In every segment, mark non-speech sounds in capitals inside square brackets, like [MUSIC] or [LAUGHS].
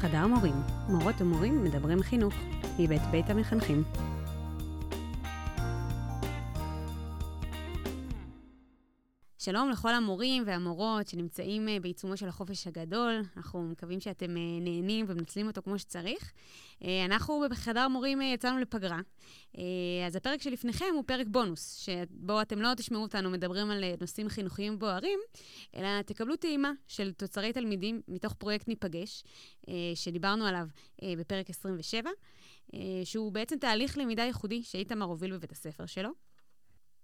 חדר מורים, מורות ומורים מדברים חינוך, מבית בית המחנכים. שלום לכל המורים והמורות שנמצאים אה, בעיצומו של החופש הגדול. אנחנו מקווים שאתם אה, נהנים ומנצלים אותו כמו שצריך. אה, אנחנו בחדר מורים יצאנו לפגרה. אז הפרק שלפניכם הוא פרק בונוס, שבו אתם לא תשמעו אותנו מדברים על נושאים חינוכיים בוערים, אלא תקבלו טעימה של תוצרי תלמידים מתוך פרויקט ניפגש, שדיברנו עליו בפרק 27, שהוא בעצם תהליך למידה ייחודי שאיתמר הוביל בבית הספר שלו.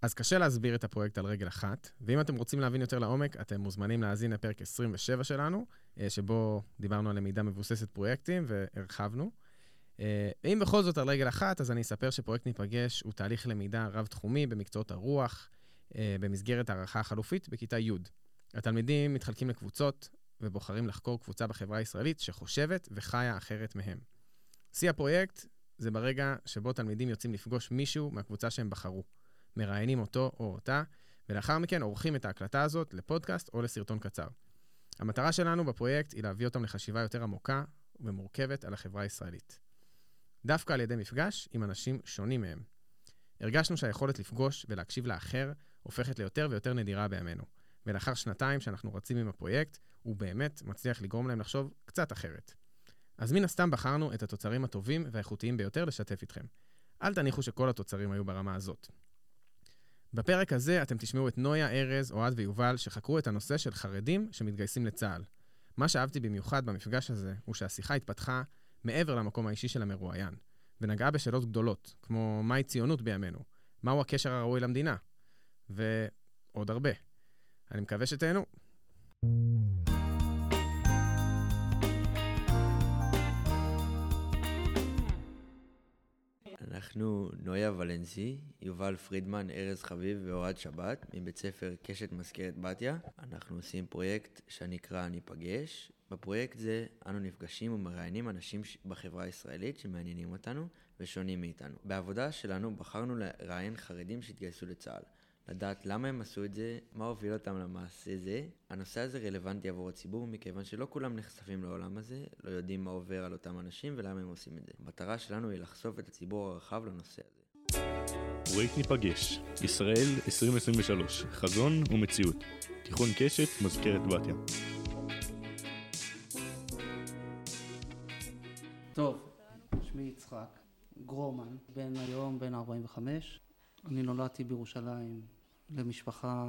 אז קשה להסביר את הפרויקט על רגל אחת, ואם אתם רוצים להבין יותר לעומק, אתם מוזמנים להאזין לפרק 27 שלנו, אה, שבו דיברנו על למידה מבוססת פרויקטים והרחבנו. אה, אם בכל זאת על רגל אחת, אז אני אספר שפרויקט ניפגש הוא תהליך למידה רב-תחומי במקצועות הרוח, אה, במסגרת הערכה החלופית בכיתה י'. התלמידים מתחלקים לקבוצות ובוחרים לחקור קבוצה בחברה הישראלית שחושבת וחיה אחרת מהם. שיא הפרויקט זה ברגע שבו תלמידים יוצאים לפגוש מישהו מהקבוצה שהם בחרו. מראיינים אותו או אותה, ולאחר מכן עורכים את ההקלטה הזאת לפודקאסט או לסרטון קצר. המטרה שלנו בפרויקט היא להביא אותם לחשיבה יותר עמוקה ומורכבת על החברה הישראלית. דווקא על ידי מפגש עם אנשים שונים מהם. הרגשנו שהיכולת לפגוש ולהקשיב לאחר הופכת ליותר ויותר נדירה בימינו, ולאחר שנתיים שאנחנו רצים עם הפרויקט, הוא באמת מצליח לגרום להם לחשוב קצת אחרת. אז מן הסתם בחרנו את התוצרים הטובים והאיכותיים ביותר לשתף איתכם. אל תניחו שכל התוצרים היו ברמה הזאת. בפרק הזה אתם תשמעו את נויה, ארז, אוהד ויובל, שחקרו את הנושא של חרדים שמתגייסים לצה"ל. מה שאהבתי במיוחד במפגש הזה, הוא שהשיחה התפתחה מעבר למקום האישי של המרואיין, ונגעה בשאלות גדולות, כמו מהי ציונות בימינו, מהו הקשר הראוי למדינה, ועוד הרבה. אני מקווה שתהנו. אנחנו נויה ולנסי, יובל פרידמן, ארז חביב ואוהד שבת מבית ספר קשת מזכרת בתיה. אנחנו עושים פרויקט שנקרא ניפגש. בפרויקט זה אנו נפגשים ומראיינים אנשים בחברה הישראלית שמעניינים אותנו ושונים מאיתנו. בעבודה שלנו בחרנו לראיין חרדים שהתגייסו לצה"ל. לדעת למה הם עשו את זה, מה הוביל אותם למעשה זה. הנושא הזה רלוונטי עבור הציבור, מכיוון שלא כולם נחשפים לעולם הזה, לא יודעים מה עובר על אותם אנשים ולמה הם עושים את זה. המטרה שלנו היא לחשוף את הציבור הרחב לנושא הזה. פרויקט ניפגש, ישראל 2023, חזון ומציאות. תיכון קשת, מזכרת בתיה. טוב, שמי יצחק גרומן, בן היום בן 45. אני נולדתי בירושלים למשפחה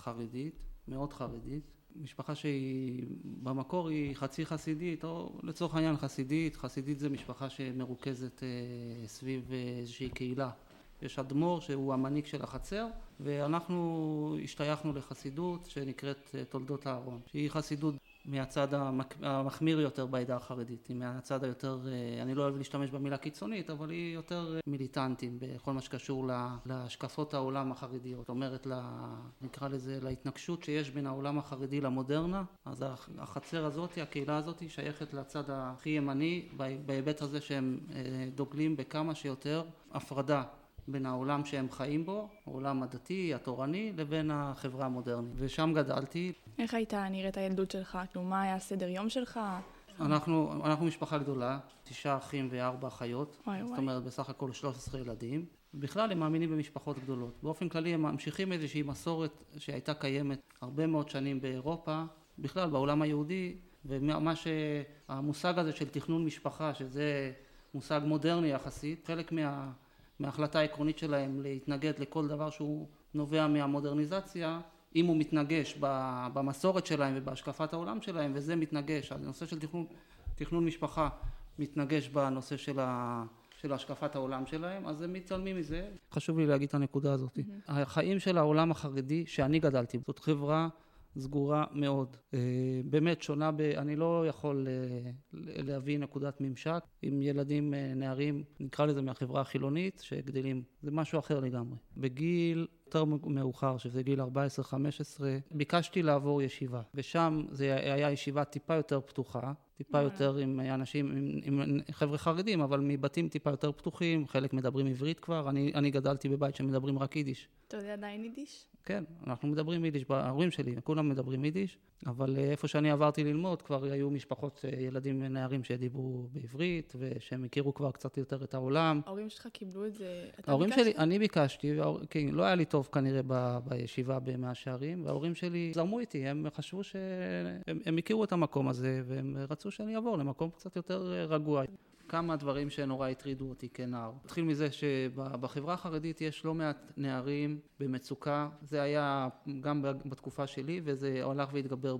חרדית, מאוד חרדית. משפחה שהיא במקור היא חצי חסידית, או לצורך העניין חסידית. חסידית זה משפחה שמרוכזת אה, סביב איזושהי קהילה. יש אדמו"ר שהוא המנהיג של החצר, ואנחנו השתייכנו לחסידות שנקראת אה, תולדות אהרון, שהיא חסידות מהצד המחמיר יותר בעדה החרדית, היא מהצד היותר, אה, אני לא אוהב להשתמש במילה קיצונית, אבל היא יותר אה, מיליטנטית בכל מה שקשור להשקפות העולם החרדיות. זאת אומרת, נקרא לזה, להתנגשות שיש בין העולם החרדי למודרנה, אז החצר הזאת, הקהילה הזאת, שייכת לצד הכי ימני, בהיבט הזה שהם אה, דוגלים בכמה שיותר הפרדה בין העולם שהם חיים בו, העולם הדתי, התורני, לבין החברה המודרנית. ושם גדלתי. איך הייתה נראית הילדות שלך? כלומר, מה היה סדר יום שלך? אנחנו, אנחנו משפחה גדולה, תשעה אחים וארבע אחיות. וואי, זאת אומרת, בסך הכל 13 ילדים. בכלל הם מאמינים במשפחות גדולות. באופן כללי הם ממשיכים איזושהי מסורת שהייתה קיימת הרבה מאוד שנים באירופה, בכלל בעולם היהודי, ומה שהמושג הזה של תכנון משפחה, שזה מושג מודרני יחסית, חלק מה... מההחלטה העקרונית שלהם להתנגד לכל דבר שהוא נובע מהמודרניזציה, אם הוא מתנגש במסורת שלהם ובהשקפת העולם שלהם, וזה מתנגש, הנושא של תכנון, תכנון משפחה מתנגש בנושא של, ה, של השקפת העולם שלהם, אז הם מתעלמים מזה. חשוב לי להגיד את הנקודה הזאת. Mm-hmm. החיים של העולם החרדי, שאני גדלתי, זאת חברה סגורה מאוד. אה, באמת שונה, ב... אני לא יכול אה, להביא נקודת ממשק עם ילדים, אה, נערים, נקרא לזה מהחברה החילונית, שגדלים, זה משהו אחר לגמרי. בגיל יותר מאוחר, שזה גיל 14-15, ביקשתי לעבור ישיבה, ושם זה היה ישיבה טיפה יותר פתוחה, טיפה יותר עם אנשים, עם, עם חבר'ה חרדים, אבל מבתים טיפה יותר פתוחים, חלק מדברים עברית כבר, אני, אני גדלתי בבית שמדברים רק יידיש. אתה יודע עדיין יידיש? כן, אנחנו מדברים יידיש, ההורים שלי, כולם מדברים יידיש. אבל אה, איפה שאני עברתי ללמוד, כבר היו משפחות, אה, ילדים ונערים שדיברו בעברית, ושהם הכירו כבר קצת יותר את העולם. ההורים שלך קיבלו את זה, אתה ההורים ביקשת? שלי, אני ביקשתי, וההור, כן, לא היה לי טוב כנראה ב, בישיבה במאה שערים, וההורים שלי זרמו איתי, הם חשבו שהם הם הכירו את המקום הזה, והם רצו שאני אעבור למקום קצת יותר אה, רגוע. כמה דברים שנורא הטרידו אותי כנער. נתחיל מזה שבחברה החרדית יש לא מעט נערים במצוקה, זה היה גם בתקופה שלי וזה הלך והתגבר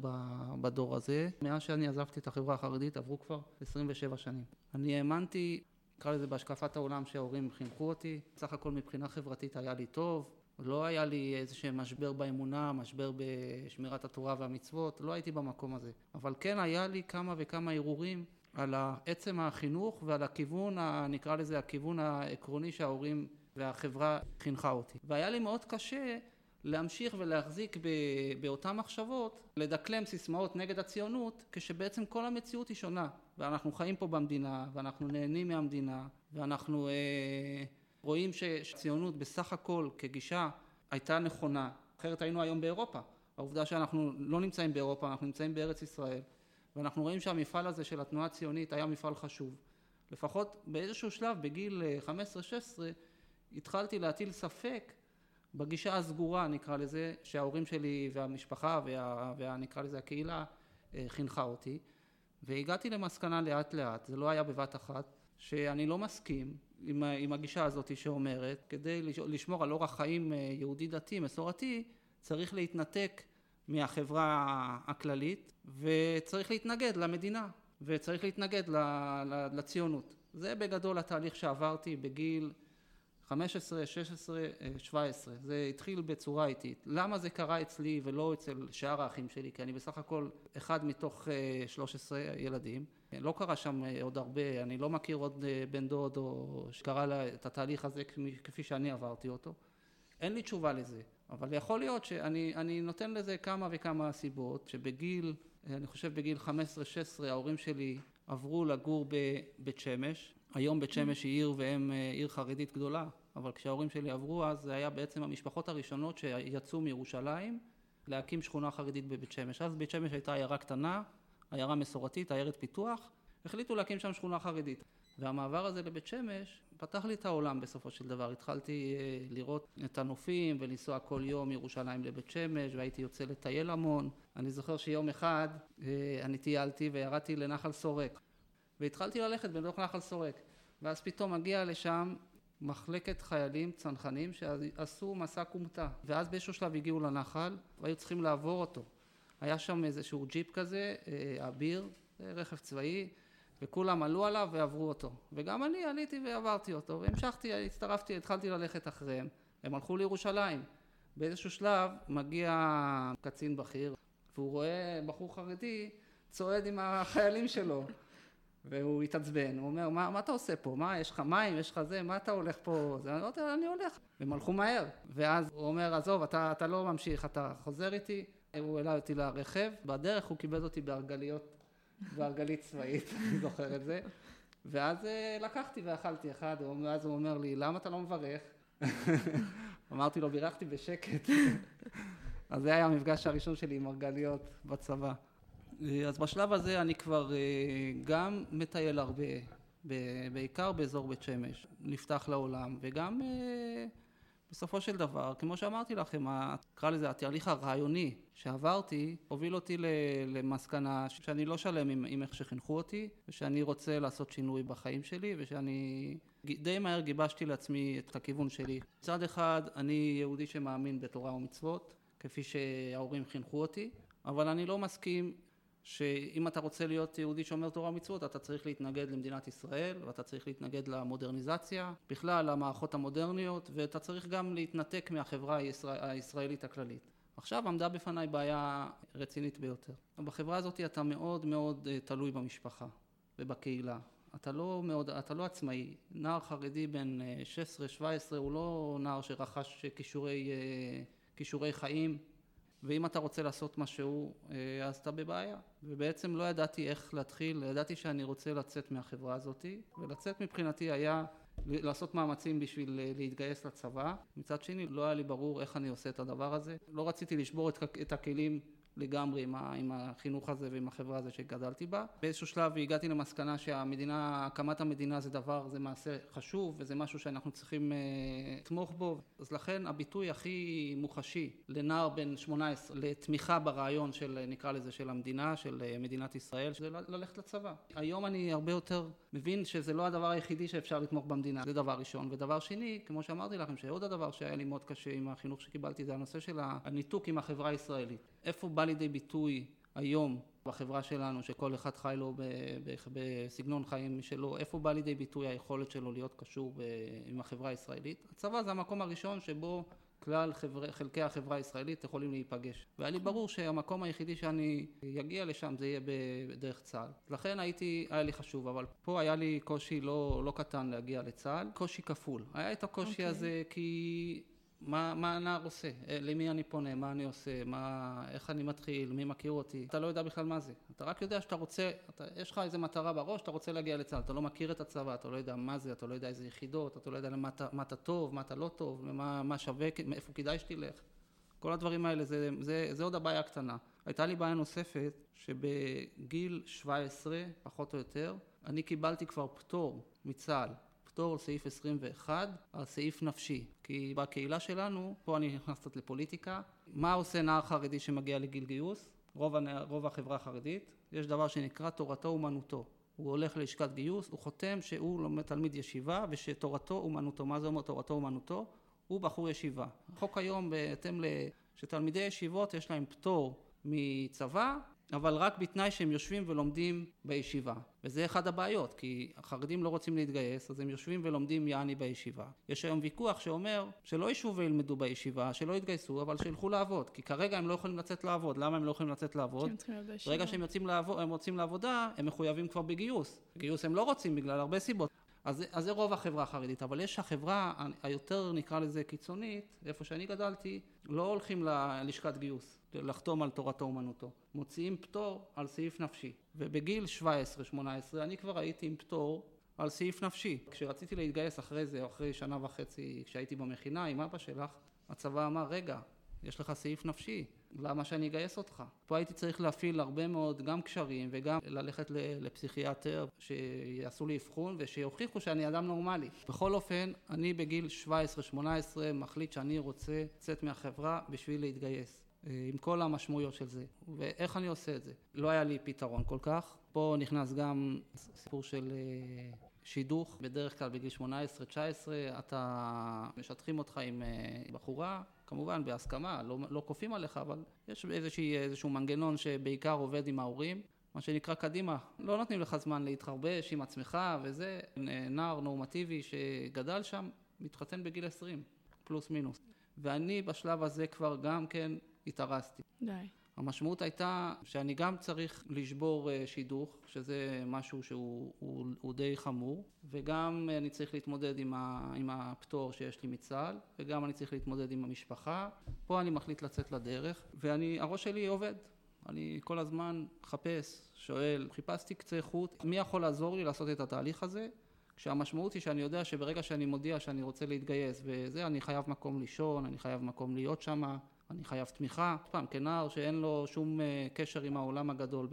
בדור הזה. מאז שאני עזבתי את החברה החרדית עברו כבר 27 שנים. אני האמנתי, נקרא לזה בהשקפת העולם שההורים חינכו אותי, סך הכל מבחינה חברתית היה לי טוב, לא היה לי איזה שהם משבר באמונה, משבר בשמירת התורה והמצוות, לא הייתי במקום הזה. אבל כן היה לי כמה וכמה הרהורים על עצם החינוך ועל הכיוון, נקרא לזה הכיוון העקרוני שההורים והחברה חינכה אותי. והיה לי מאוד קשה להמשיך ולהחזיק באותן מחשבות, לדקלם סיסמאות נגד הציונות, כשבעצם כל המציאות היא שונה. ואנחנו חיים פה במדינה, ואנחנו נהנים מהמדינה, ואנחנו אה, רואים שציונות בסך הכל כגישה הייתה נכונה, אחרת היינו היום באירופה. העובדה שאנחנו לא נמצאים באירופה, אנחנו נמצאים בארץ ישראל. ואנחנו רואים שהמפעל הזה של התנועה הציונית היה מפעל חשוב. לפחות באיזשהו שלב, בגיל 15-16, אה, התחלתי להטיל ספק בגישה הסגורה, נקרא לזה, שההורים שלי והמשפחה וה, וה נקרא לזה הקהילה אה, חינכה אותי, והגעתי למסקנה לאט לאט, זה לא היה בבת אחת, שאני לא מסכים עם, עם הגישה הזאת שאומרת, כדי לשמור על אורח חיים אה, יהודי דתי מסורתי, צריך להתנתק מהחברה הכללית וצריך להתנגד למדינה וצריך להתנגד לציונות. זה בגדול התהליך שעברתי בגיל 15, 16, 17. זה התחיל בצורה איטית. למה זה קרה אצלי ולא אצל שאר האחים שלי? כי אני בסך הכל אחד מתוך 13 אה, ילדים. לא קרה שם אה, עוד הרבה, אני לא מכיר עוד אה, בן דוד או שקרה את התהליך הזה כפי שאני עברתי אותו. אין לי תשובה לזה. אבל יכול להיות שאני נותן לזה כמה וכמה סיבות, שבגיל, אני חושב בגיל 15-16 ההורים שלי עברו לגור בבית שמש. היום בית שמש היא עיר והם אה, עיר חרדית גדולה, אבל כשההורים שלי עברו אז זה היה בעצם המשפחות הראשונות שיצאו מירושלים להקים שכונה חרדית בבית שמש. אז בית שמש הייתה עיירה קטנה, עיירה מסורתית, עיירת פיתוח, החליטו להקים שם שכונה חרדית. והמעבר הזה לבית שמש פתח לי את העולם בסופו של דבר. התחלתי אה, לראות את הנופים ולנסוע כל יום מירושלים לבית שמש והייתי יוצא לטייל המון. אני זוכר שיום אחד אה, אני טיילתי וירדתי לנחל סורק והתחלתי ללכת בתוך נחל סורק ואז פתאום מגיע לשם מחלקת חיילים צנחנים שעשו מסע כומתה ואז באיזשהו שלב הגיעו לנחל והיו צריכים לעבור אותו. היה שם איזשהו ג'יפ כזה, אה, אביר, רכב צבאי וכולם עלו עליו ועברו אותו. וגם אני עליתי ועברתי אותו, והמשכתי, הצטרפתי, התחלתי ללכת אחריהם. הם הלכו לירושלים. באיזשהו שלב מגיע קצין בכיר, והוא רואה בחור חרדי צועד עם החיילים שלו. והוא התעצבן, הוא אומר, מה, מה אתה עושה פה? מה, יש לך מים, יש לך זה, מה אתה הולך פה? זה, אני, לא, אני הולך. והם הלכו מהר. ואז הוא אומר, עזוב, אתה, אתה לא ממשיך, אתה חוזר איתי. הוא העלה אותי לרכב, בדרך הוא כיבד אותי בהרגליות בהרגלית צבאית, [LAUGHS] אני זוכר את זה. ואז אה, לקחתי ואכלתי אחד, ואז הוא אומר לי, למה אתה לא מברך? [LAUGHS] אמרתי לו, בירכתי בשקט. [LAUGHS] אז זה היה המפגש הראשון שלי עם מרגליות בצבא. אה, אז בשלב הזה אני כבר אה, גם מטייל הרבה, בעיקר באזור בית שמש, נפתח לעולם, וגם בסופו של דבר, כמו שאמרתי לכם, נקרא לזה התהליך הרעיוני שעברתי, הוביל אותי למסקנה שאני לא שלם עם, עם איך שחינכו אותי, ושאני רוצה לעשות שינוי בחיים שלי, ושאני די מהר גיבשתי לעצמי את הכיוון שלי. מצד אחד, אני יהודי שמאמין בתורה ומצוות, כפי שההורים חינכו אותי, אבל אני לא מסכים שאם אתה רוצה להיות יהודי שומר תורה ומצוות אתה צריך להתנגד למדינת ישראל ואתה צריך להתנגד למודרניזציה בכלל למערכות המודרניות ואתה צריך גם להתנתק מהחברה הישראל, הישראלית הכללית. עכשיו עמדה בפניי בעיה רצינית ביותר. בחברה הזאת אתה מאוד מאוד אה, תלוי במשפחה ובקהילה. אתה לא מאוד, אתה לא עצמאי. נער חרדי בן 16-17 אה, הוא לא נער שרכש כישורי, אה, כישורי חיים ואם אתה רוצה לעשות משהו אה, אז אתה בבעיה. ובעצם לא ידעתי איך להתחיל ידעתי שאני רוצה לצאת מהחברה הזאת ולצאת מבחינתי היה לעשות מאמצים בשביל אה, להתגייס לצבא. מצד שני לא היה לי ברור איך אני עושה את הדבר הזה. לא רציתי לשבור את, הכלים לגמרי עם, ה, עם החינוך הזה ועם החברה הזו שגדלתי בה. באיזשהו שלב הגעתי למסקנה שהמדינה, הקמת המדינה זה דבר, זה מעשה חשוב וזה משהו שאנחנו צריכים uh, לתמוך בו. אז לכן הביטוי הכי מוחשי לנער בן 18, לתמיכה ברעיון של, נקרא לזה, של המדינה, של uh, מדינת ישראל, זה ללכת לצבא. היום אני הרבה יותר מבין שזה לא הדבר היחידי שאפשר לתמוך במדינה, זה דבר ראשון. ודבר שני, כמו שאמרתי לכם, שעוד הדבר שהיה לי מאוד קשה עם החינוך שקיבלתי, זה הנושא של הניתוק עם החברה הישראלית. איפה בא לידי ביטוי היום בחברה שלנו, שכל אחד חי לו בסגנון חיים משלו, איפה בא לידי ביטוי היכולת שלו להיות קשור עם החברה הישראלית? הצבא זה המקום הראשון שבו כלל חבר, חלקי החברה הישראלית יכולים להיפגש. והיה לי ברור שהמקום היחידי שאני אגיע לשם זה יהיה בדרך צה"ל. לכן הייתי, היה לי חשוב, אבל פה היה לי קושי לא, לא קטן להגיע לצה"ל, קושי כפול. היה את הקושי okay. אוקיי. הזה כי מה, מה הנער עושה? אה, למי אני פונה? מה אני עושה? מה, איך אני מתחיל? מי מכיר אותי? אתה לא יודע בכלל מה זה. אתה רק יודע שאתה רוצה, אתה, יש לך איזה מטרה בראש, אתה רוצה להגיע לצה"ל. אתה לא מכיר את הצבא, אתה לא יודע מה זה, אתה לא יודע איזה יחידות, אתה לא יודע למה מה אתה טוב, מה אתה לא טוב, מה, מה שווה, איפה כדאי שתלך. כל הדברים האלה, זה, זה, זה עוד הבעיה הקטנה. הייתה לי בעיה נוספת, שבגיל 17, פחות או יותר, אני קיבלתי כבר פטור מצה"ל. פטור סעיף 21 על סעיף נפשי. כי בקהילה שלנו, פה אני נכנס קצת לפוליטיקה, מה עושה נער חרדי שמגיע לגיל גיוס? רוב, הנער, רוב החברה החרדית, יש דבר שנקרא תורתו אומנותו. הוא הולך ללשכת גיוס, הוא חותם שהוא לומד תלמיד ישיבה ושתורתו אומנותו. מה זה אומר תורתו אומנותו? הוא בחור ישיבה. החוק היום בהתאם ל... שתלמידי ישיבות יש להם פטור מצבא אבל רק בתנאי שהם יושבים ולומדים בישיבה. וזה אחד הבעיות, כי החרדים לא רוצים להתגייס, אז הם יושבים ולומדים יעני בישיבה. יש היום ויכוח שאומר שלא ישבו וילמדו בישיבה, שלא יתגייסו, אבל שילכו לעבוד. כי כרגע הם לא יכולים לצאת לעבוד. למה הם לא יכולים לצאת לעבוד? ברגע שהם יוצאים לעבוד, הם רוצים לעבודה, הם מחויבים כבר בגיוס. גיוס הם לא רוצים בגלל הרבה סיבות. אז, אז זה רוב החברה החרדית, אבל יש החברה היותר נקרא לזה קיצונית, איפה שאני גדלתי, לא הולכים ללשכת גיוס, לחתום על תורתו אומנותו, מוציאים פטור על סעיף נפשי, ובגיל 17-18 אני כבר הייתי עם פטור על סעיף נפשי. כשרציתי להתגייס אחרי זה, אחרי שנה וחצי כשהייתי במכינה עם אבא שלך, הצבא אמר, רגע, יש לך סעיף נפשי, למה שאני אגייס אותך? פה הייתי צריך להפעיל הרבה מאוד גם קשרים וגם ללכת לפסיכיאטר שיעשו לי אבחון ושיוכיחו שאני אדם נורמלי. בכל אופן, אני בגיל 17-18 מחליט שאני רוצה לצאת מהחברה בשביל להתגייס. אה, עם כל המשמעויות של זה. ואיך אני עושה את זה? לא היה לי פתרון כל כך. פה נכנס גם סיפור של אה, שידוך. בדרך כלל בגיל 18-19 אתה, משטחים אותך עם אה, בחורה, כמובן בהסכמה, לא, לא כופים עליך, אבל יש איזושהי, איזשהו מנגנון שבעיקר עובד עם ההורים, מה שנקרא קדימה. לא נותנים לך זמן להתחרבש עם עצמך וזה. נער נורמטיבי שגדל שם, מתחתן בגיל 20, פלוס מינוס. ואני בשלב הזה כבר גם כן התארסתי. די. המשמעות הייתה שאני גם צריך לשבור אה, שידוך, שזה משהו שהוא הוא, הוא די חמור, וגם אני צריך להתמודד עם, ה, עם הפטור שיש לי מצה"ל, וגם אני צריך להתמודד עם המשפחה. פה אני מחליט לצאת לדרך, והראש שלי עובד. אני כל הזמן מחפש, שואל, חיפשתי קצה חוט, מי יכול לעזור לי לעשות את התהליך הזה? כשהמשמעות היא שאני יודע שברגע שאני מודיע שאני רוצה להתגייס וזה, אני חייב מקום לישון, אני חייב מקום להיות שם, אני חייב תמיכה. פעם, כנער שאין לו שום אה, קשר עם העולם הגדול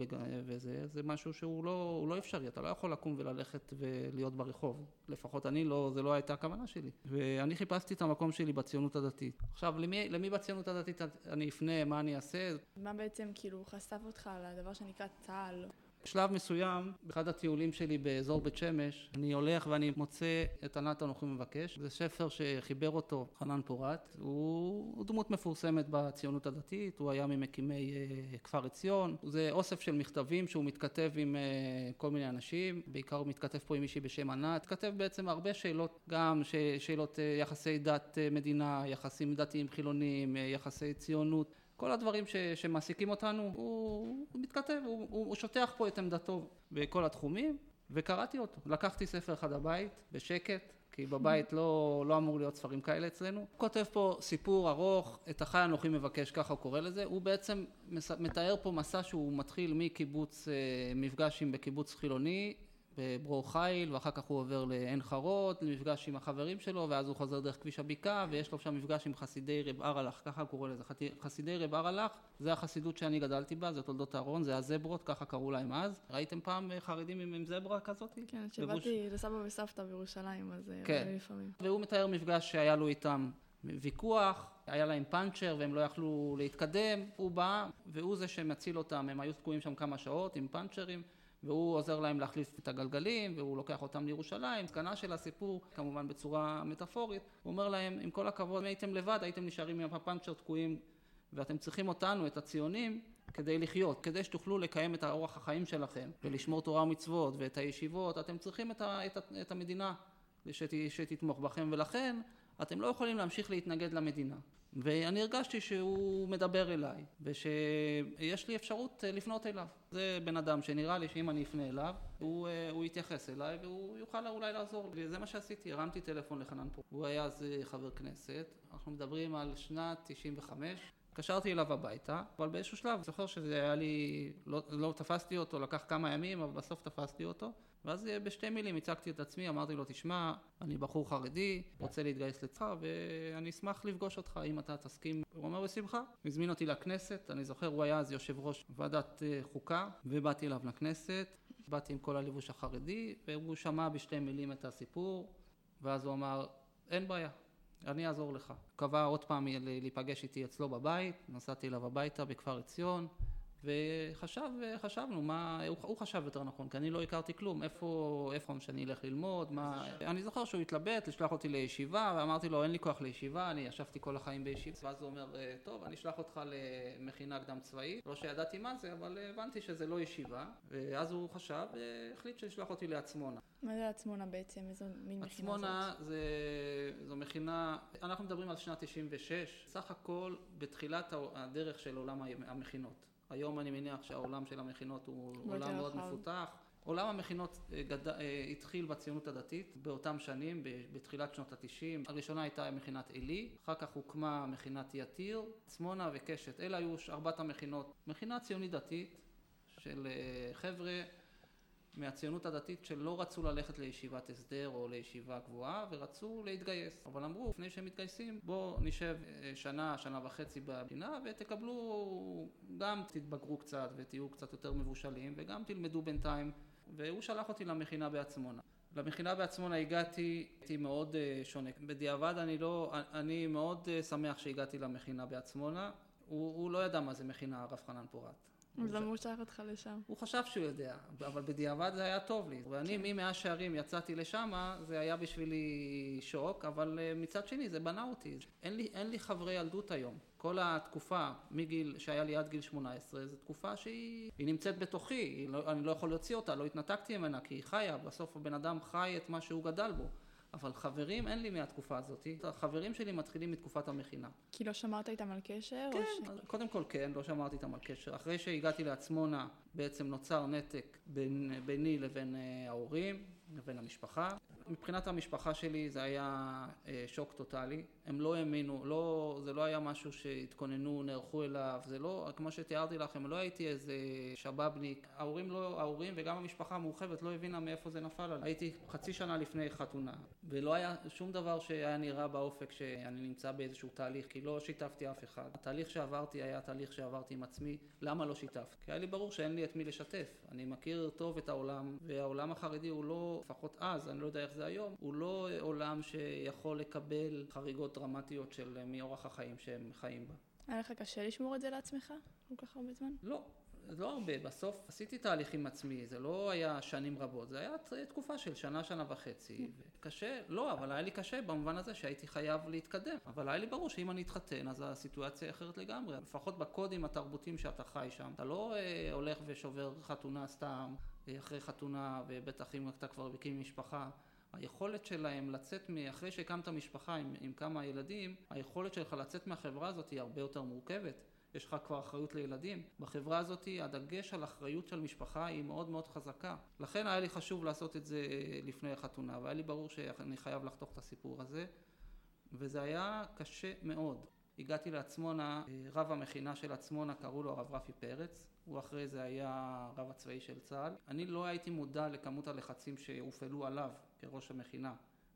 וזה, זה משהו שהוא לא, לא אפשרי. אתה לא יכול לקום וללכת ולהיות ברחוב. לפחות אני לא, זה לא הייתה הכוונה שלי. ואני חיפשתי את המקום שלי בציונות הדתית. עכשיו, למי, למי בציונות הדתית אני אפנה, מה אני אעשה? מה בעצם כאילו חשף אותך לדבר שנקרא צה"ל? בשלב מסוים, באחד הטיולים שלי באזור בית שמש, אני הולך ואני מוצא את ענת אנוכי מבקש. זה ספר שחיבר אותו חנן פורת. הוא, דמות מפורסמת בציונות הדתית, הוא היה ממקימי uh, כפר עציון. זה אוסף של מכתבים שהוא מתכתב עם uh, כל מיני אנשים, בעיקר הוא מתכתב פה עם מישהי בשם ענת. מתכתב בעצם הרבה שאלות, גם שאלות uh, יחסי דת מדינה, יחסים דתיים חילוניים, uh, יחסי ציונות. כל הדברים ש, שמעסיקים אותנו, הוא, הוא מתכתב, הוא, הוא, הוא שוטח פה את עמדתו בכל התחומים, וקראתי אותו. לקחתי ספר אחד הבית, בשקט, כי בבית לא, לא אמור להיות ספרים כאלה אצלנו. הוא כותב פה סיפור ארוך, את החי אנוכי מבקש, ככה הוא קורא לזה. הוא בעצם מתאר פה מסע שהוא מתחיל מקיבוץ, אה, מפגש עם בקיבוץ חילוני, בברור חיל, ואחר כך הוא עובר לעין חרוד, למפגש עם החברים שלו, ואז הוא חוזר דרך כביש הבקעה, ויש לו שם מפגש עם חסידי רב ארלך, ככה קורא לזה, חסידי רב ארלך, זה החסידות שאני גדלתי בה, זה תולדות אהרון, זה הזברות, ככה קראו להם אז. ראיתם פעם חרדים עם, עם זברה כזאת? כן, שבאתי לסבא וסבתא בירושלים, אז אה, כן. לפעמים. והוא מתאר מפגש שהיה לו איתם ויכוח, היה להם פאנצ'ר והם לא יכלו להתקדם, הוא בא והוא זה שמציל אותם, הם היו תקועים שם כמה שעות עם פאנצ'רים והוא עוזר להם להחליף את הגלגלים והוא לוקח אותם לירושלים. סכנה של הסיפור, כמובן בצורה מטאפורית, הוא אומר להם, עם כל הכבוד, אם הייתם לבד הייתם נשארים עם הפאנצ'ר תקועים ואתם צריכים אותנו, את הציונים, כדי לחיות, כדי שתוכלו לקיים את האורח החיים שלכם ולשמור תורה ומצוות ואת הישיבות, אתם צריכים את, ה, את, את המדינה שת, שתתמוך בכם ולכן אתם לא יכולים להמשיך להתנגד למדינה. ואני הרגשתי שהוא מדבר אליי, ושיש לי אפשרות אה, לפנות אליו. זה בן אדם שנראה לי שאם אני אפנה אליו, הוא, אה, הוא יתייחס אליי והוא יוכל אולי לעזור לי. וזה מה שעשיתי, הרמתי טלפון לחנן פה. הוא היה אז אה, חבר כנסת, אנחנו מדברים על שנת 95. התקשרתי אליו הביתה, אבל באיזשהו שלב, זוכר שזה היה לי, לא, לא תפסתי אותו, לקח כמה ימים, אבל בסוף תפסתי אותו. ואז אה, בשתי מילים הצגתי את עצמי, אמרתי לו, תשמע, אני בחור חרדי, רוצה להתגייס לצה"ל, ואני אשמח לפגוש אותך אם אתה תסכים. הוא אומר, בשמחה. הזמין אותי לכנסת, אני זוכר, הוא היה אז יושב ראש ועדת אה, חוקה, ובאתי אליו לכנסת, באתי עם כל הלבוש החרדי, והוא שמע בשתי מילים את הסיפור, ואז הוא אמר, אין בעיה, אני אעזור לך. קבע עוד פעם להיפגש איתי אצלו בבית, נסעתי אליו הביתה בכפר עציון. וחשב, חשבנו, מה, הוא, הוא חשב יותר נכון, כי אני לא הכרתי כלום, איפה, איפה שאני אלך ללמוד, מה, אני זוכר שהוא התלבט לשלוח אותי לישיבה, ואמרתי לו, אין לי כוח לישיבה, אני ישבתי כל החיים בישיבה, ואז הוא אומר, אה, טוב, אני אשלח אותך למכינה קדם צבאית, לא שידעתי מה זה, אבל הבנתי שזה לא ישיבה, ואז הוא חשב, והחליט שישלח אותי לעצמונה. מה זה עצמונה בעצם? איזו מין מכינה זאת? עצמונה זה, זו מכינה, אנחנו מדברים על שנת 96, סך הכל בתחילת הדרך של עולם המכינות. היום אני מניח שהעולם של המכינות הוא עולם מאוד מפותח. עולם המכינות אה, גד... אה, התחיל בציונות הדתית באותם שנים, בתחילת שנות התשעים. הראשונה הייתה מכינת עלי, אחר כך הוקמה מכינת יתיר, צמונה וקשת. אלה היו ארבעת המכינות. מכינה ציונית דתית של אה, חבר'ה מהציונות הדתית שלא רצו ללכת לישיבת הסדר או לישיבה גבוהה ורצו להתגייס. אבל אמרו, לפני שהם מתגייסים, בואו נשב אה, שנה, שנה וחצי במדינה ותקבלו, גם תתבגרו קצת ותהיו קצת יותר מבושלים וגם תלמדו בינתיים. והוא שלח אותי למכינה בעצמונה. למכינה בעצמונה הגעתי, הייתי מאוד אה, שונה. בדיעבד אני לא, אני מאוד אה, שמח שהגעתי למכינה בעצמונה. הוא, הוא לא ידע מה זה מכינה הרב חנן פורת. אז למה הוא שלח אותך לשם? הוא חשב שהוא יודע, אבל בדיעבד זה היה טוב לי. ואני כן. ממאה שערים יצאתי לשם, זה היה בשבילי שוק, אבל אה, מצד שני זה בנה אותי. אין לי, אין לי חברי ילדות היום. כל התקופה מגיל שהיה לי עד גיל 18, זו תקופה שהיא נמצאת בתוכי, לא, אני לא יכול להוציא אותה, לא התנתקתי ממנה כי היא חיה, בסוף הבן אדם חי את מה שהוא גדל בו. אבל חברים אין לי מהתקופה הזאת. החברים שלי מתחילים מתקופת המכינה. כי לא שמרת איתם על קשר? כן, ש... קודם כל כן, לא שמרתי איתם על קשר. אחרי שהגעתי לעצמונה, בעצם נוצר נתק בין, ביני לבין אה, ההורים, לבין המשפחה. מבחינת המשפחה שלי זה היה אה, שוק טוטאלי. הם לא האמינו, לא, זה לא היה משהו שהתכוננו, נערכו אליו, זה לא, כמו שתיארתי לכם, לא הייתי איזה שבאבניק. ההורים, לא, ההורים וגם המשפחה המורחבת לא הבינה מאיפה זה נפל עליי. הייתי חצי שנה לפני חתונה, ולא היה שום דבר שהיה נראה באופק שאני נמצא באיזשהו תהליך, כי לא שיתפתי אף אחד. התהליך שעברתי היה תהליך שעברתי עם עצמי. למה לא שיתפתי? כי היה לי ברור שאין לי את מי לשתף. אני מכיר טוב את העולם, והעולם החרדי הוא לא, לפחות אז, אני לא יודע איך זה היום, הוא לא עולם שיכול לקבל חריגות דרמטיות של מאורח החיים שהם חיים בה. היה לך קשה לשמור את זה לעצמך כל כך הרבה זמן? לא, לא הרבה. בסוף עשיתי תהליך עם עצמי, זה לא היה שנים רבות, זה היה תקופה של שנה, שנה וחצי. קשה, לא, אבל היה לי קשה במובן הזה שהייתי חייב להתקדם. אבל היה לי ברור שאם אני אתחתן, אז הסיטואציה היא אחרת לגמרי. לפחות בקודים התרבותיים שאתה חי שם. אתה לא אה, הולך ושובר חתונה סתם, אה, אחרי חתונה, ובטח אם אתה כבר מקים משפחה. היכולת שלהם לצאת, אחרי שהקמת משפחה עם, עם כמה ילדים, היכולת שלך לצאת מהחברה הזאת היא הרבה יותר מורכבת. יש לך כבר אחריות לילדים. בחברה הזאת הדגש על אחריות של משפחה היא מאוד מאוד חזקה. לכן היה לי חשוב לעשות את זה לפני החתונה, והיה לי ברור שאני חייב לחתוך את הסיפור הזה, וזה היה קשה מאוד. הגעתי לעצמונה, רב המכינה של עצמונה קראו לו הרב רפי פרץ, הוא אחרי זה היה הרב הצבאי של צה"ל. אני לא הייתי מודע לכמות הלחצים שהופעלו עליו כראש המכינה.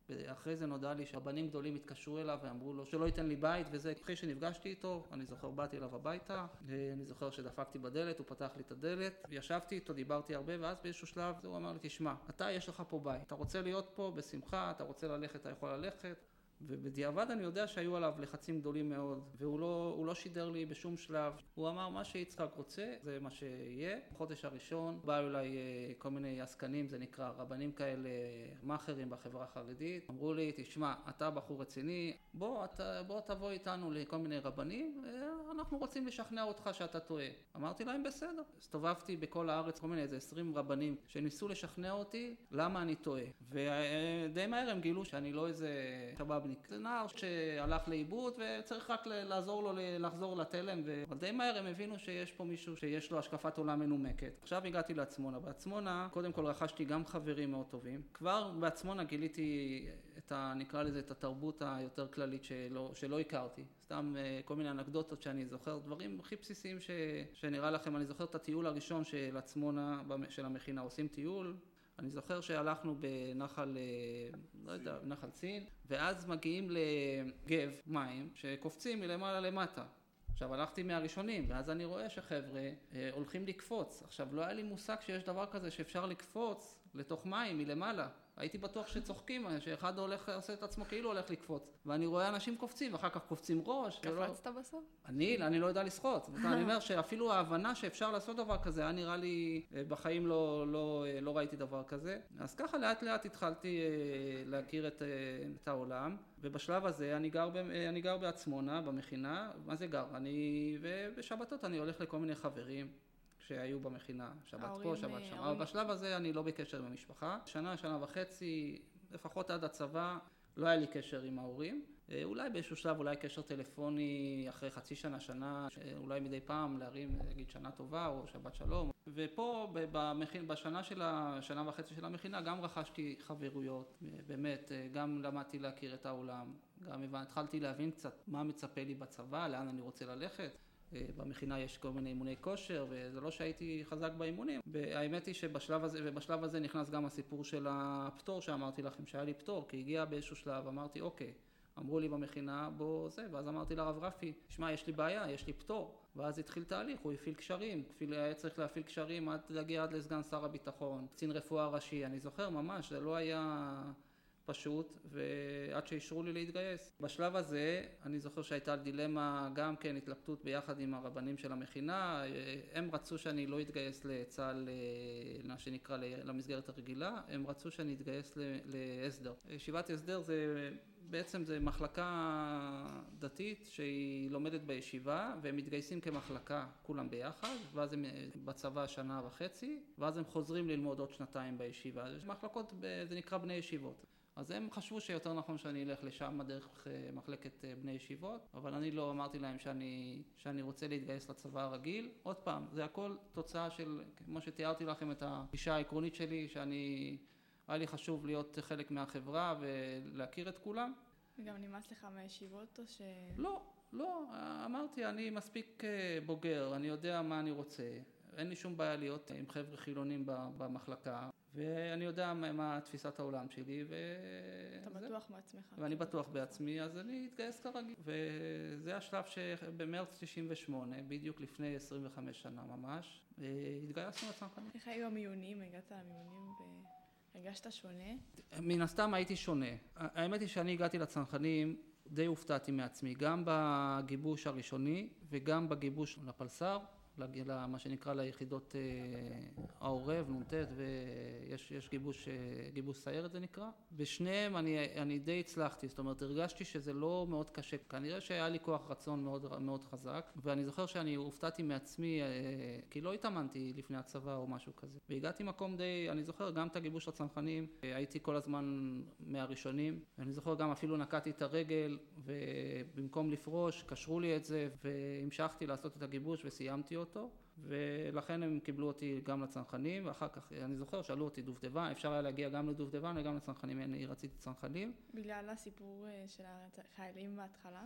ואחרי זה נודע לי שרבנים גדולים התקשרו אליו ואמרו לו שלא ייתן לי בית וזה. אחרי שנפגשתי איתו, אני זוכר, באתי אליו הביתה, אני זוכר שדפקתי בדלת, הוא פתח לי את הדלת, ישבתי איתו, דיברתי הרבה, ואז באיזשהו שלב הוא אמר לי, תשמע, אתה יש לך פה בית, אתה רוצה להיות פה בשמחה, אתה רוצה ללכת, אתה יכול ללכת. ובדיעבד אני יודע שהיו עליו לחצים גדולים מאוד, והוא לא, לא שידר לי בשום שלב. הוא אמר, מה שיצחק רוצה, זה מה שיהיה. בחודש הראשון באו אליי אה, כל מיני עסקנים, זה נקרא, רבנים כאלה, מאכערים בחברה החרדית. אמרו לי, תשמע, אתה בחור רציני, בוא, אתה, בוא תבוא איתנו לכל מיני רבנים, אנחנו רוצים לשכנע אותך שאתה טועה. אמרתי להם, בסדר. הסתובבתי בכל הארץ, כל מיני איזה עשרים רבנים, שניסו לשכנע אותי למה אני טועה. ודי מהר הם גילו שאני לא איזה שבאבניק. זה נער שהלך לאיבוד וצריך רק לעזור לו לחזור לתלם. אבל די מהר הם הבינו שיש פה מישהו שיש לו השקפת עולם מנומקת. עכשיו הגעתי לעצמונה. בעצמונה, קודם כל רכשתי גם חברים מאוד טובים. כבר בעצמונה גיליתי את ה... נקרא לזה את התרבות היותר כללית שלא, שלא הכרתי. סתם אה, כל מיני אנקדוטות שאני זוכר, דברים הכי בסיסיים ש... שנראה לכם. אני זוכר את הטיול הראשון של עצמונה, של המכינה. עושים טיול, אני זוכר שהלכנו בנחל, אה, לא יודע, נחל צין, ואז מגיעים לגב מים שקופצים מלמעלה למטה. עכשיו הלכתי מהראשונים, ואז אני רואה שחבר'ה אה, הולכים לקפוץ. עכשיו לא היה לי מושג שיש דבר כזה שאפשר לקפוץ לתוך מים מלמעלה. הייתי בטוח שצוחקים, שאחד הולך, עושה את עצמו כאילו הולך לקפוץ. ואני רואה אנשים קופצים, ואחר כך קופצים ראש. קפצת ולא... בסוף? אני, אני לא יודע לשחות. אני אומר שאפילו ההבנה שאפשר לעשות דבר כזה, היה נראה לי, אה, בחיים לא, לא, אה, לא ראיתי דבר כזה. אז ככה לאט לאט התחלתי אה, להכיר את, את העולם. ובשלב הזה אני גר, אני גר בעצמונה, במכינה. מה זה גר? אני, ובשבתות אני הולך לכל מיני חברים. שהיו במכינה, שבת פה, שבת שם. אבל בשלב הזה אני לא בקשר עם המשפחה. שנה, שנה וחצי, לפחות עד הצבא, לא היה לי קשר עם ההורים. אה, אולי באיזשהו שלב, אולי קשר טלפוני אחרי חצי שנה, שנה, אולי מדי פעם להרים, נגיד שנה טובה או שבת שלום. ופה במכין, בשנה של השנה וחצי של המכינה גם רכשתי חברויות, באמת, אה, גם למדתי להכיר את העולם, גם התחלתי להבין קצת מה מצפה לי בצבא, לאן אני רוצה ללכת. במכינה יש כל מיני אימוני כושר, וזה לא שהייתי חזק באימונים. והאמת היא שבשלב הזה, ובשלב הזה נכנס גם הסיפור של הפטור שאמרתי לכם, שהיה לי פטור, כי הגיע באיזשהו שלב, אמרתי, אוקיי, אמרו לי במכינה, בוא זה, ואז אמרתי לרב רפי, שמע, יש לי בעיה, יש לי פטור. ואז התחיל תהליך, הוא הפעיל קשרים, היה צריך להפעיל קשרים עד להגיע עד לסגן שר הביטחון, קצין רפואה ראשי, אני זוכר ממש, זה לא היה... פשוט, ועד שאישרו לי להתגייס. בשלב הזה, אני זוכר שהייתה דילמה, גם כן התלבטות ביחד עם הרבנים של המכינה, הם רצו שאני לא אתגייס לצה"ל, מה שנקרא, למסגרת הרגילה, הם רצו שאני אתגייס להסדר. ישיבת הסדר זה בעצם זה מחלקה דתית שהיא לומדת בישיבה והם מתגייסים כמחלקה כולם ביחד ואז הם בצבא שנה וחצי ואז הם חוזרים ללמוד עוד שנתיים בישיבה. מחלקות, זה נקרא בני ישיבות. אז הם חשבו שיותר נכון שאני אלך לשם דרך אה, מחלקת אה, בני ישיבות, אבל אני לא אמרתי להם שאני, שאני רוצה להתגייס לצבא הרגיל. עוד פעם, זה הכל תוצאה של, כמו שתיארתי לכם את הגישה העקרונית שלי, שאני, היה לי חשוב להיות חלק מהחברה ולהכיר את כולם. וגם נמאס לך מהישיבות או ש... לא, לא, אמרתי, אני מספיק אה, בוגר, אני יודע מה אני רוצה. אין לי שום בעיה להיות עם חבר'ה חילונים במחלקה. ואני יודע מה תפיסת העולם שלי, ו... אתה בטוח בעצמך. ואני בטוח בעצמי, אז אני אתגייס כרגיל. וזה השלב שבמרץ 98, בדיוק לפני 25 שנה ממש, אה, התגייסנו לצנחנים. איך היו המיונים? הגעת למיונים והרגשת שונה? מן הסתם הייתי שונה. האמת היא שאני הגעתי לצנחנים, די הופתעתי מעצמי, גם בגיבוש הראשוני וגם בגיבוש לפלס"ר. למה שנקרא ליחידות אה, העורב, נ"ט, ויש גיבוש, אה, גיבוש סיירת זה נקרא. בשניהם אני, אני די הצלחתי, זאת אומרת הרגשתי שזה לא מאוד קשה, כנראה שהיה לי כוח רצון מאוד, מאוד חזק, ואני זוכר שאני הופתעתי מעצמי, אה, כי לא התאמנתי לפני הצבא או משהו כזה. והגעתי מקום די, אני זוכר גם את הגיבוש לצנחנים, הייתי כל הזמן מהראשונים, ואני זוכר גם אפילו נקעתי את הרגל, ובמקום לפרוש, קשרו לי את זה, והמשכתי לעשות את הגיבוש וסיימתי אותו, ולכן הם קיבלו אותי גם לצנחנים, ואחר כך, אני זוכר, שאלו אותי דובדבן, אפשר היה להגיע גם לדובדבן וגם לצנחנים, אני רציתי צנחנים. בגלל הסיפור אה, של החיילים בהתחלה?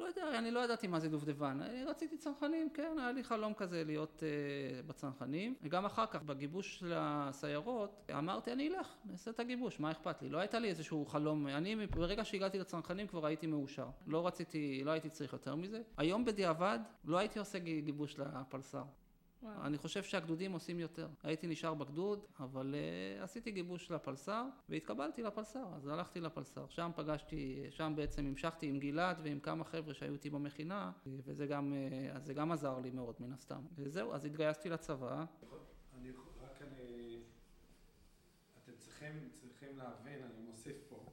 לא יודע, אני לא ידעתי מה זה דובדבן. רציתי צנחנים, כן, היה לי חלום כזה להיות uh, בצנחנים. וגם אחר כך, בגיבוש של הסיירות, אמרתי, אני אלך, נעשה את הגיבוש, מה אכפת לי? לא הייתה לי איזשהו חלום. אני, ברגע שהגעתי לצנחנים כבר הייתי מאושר. לא רציתי, לא הייתי צריך יותר מזה. היום בדיעבד, לא הייתי עושה גיבוש לפלס"ר. וואו. אני חושב שהגדודים עושים יותר. הייתי נשאר בגדוד, אבל uh, עשיתי גיבוש לפלס"ר, והתקבלתי לפלס"ר, אז הלכתי לפלס"ר. שם פגשתי, שם בעצם המשכתי עם גלעד ועם כמה חבר'ה שהיו איתי במכינה, וזה גם, uh, גם עזר לי מאוד מן הסתם. וזהו, אז התגייסתי לצבא. אני, רק אני... אתם צריכים, צריכים להבין, אני מוסיף פה.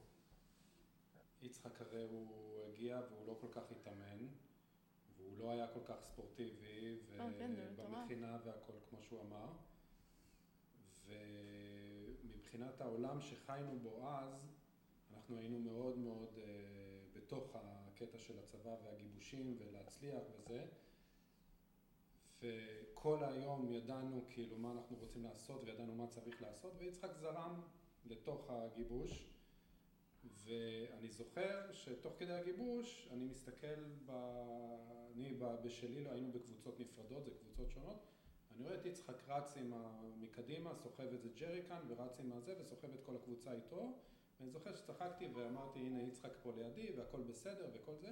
יצחק הרי הוא הגיע והוא לא כל כך התאמן. לא היה כל כך ספורטיבי, ובמכינה אה, כן, והכל כמו שהוא אמר. ומבחינת העולם שחיינו בו אז, אנחנו היינו מאוד מאוד uh, בתוך הקטע של הצבא והגיבושים ולהצליח וזה. וכל היום ידענו כאילו מה אנחנו רוצים לעשות וידענו מה צריך לעשות, ויצחק זרם לתוך הגיבוש. ואני זוכר שתוך כדי הגיבוש אני מסתכל, ב... אני בשלי לא היינו בקבוצות נפרדות, זה קבוצות שונות, אני רואה את יצחק רץ עם ה... מקדימה, סוחב את זה ג'ריקן ורץ עם הזה וסוחב את כל הקבוצה איתו ואני זוכר שצחקתי ואמרתי הנה יצחק פה לידי והכל בסדר וכל זה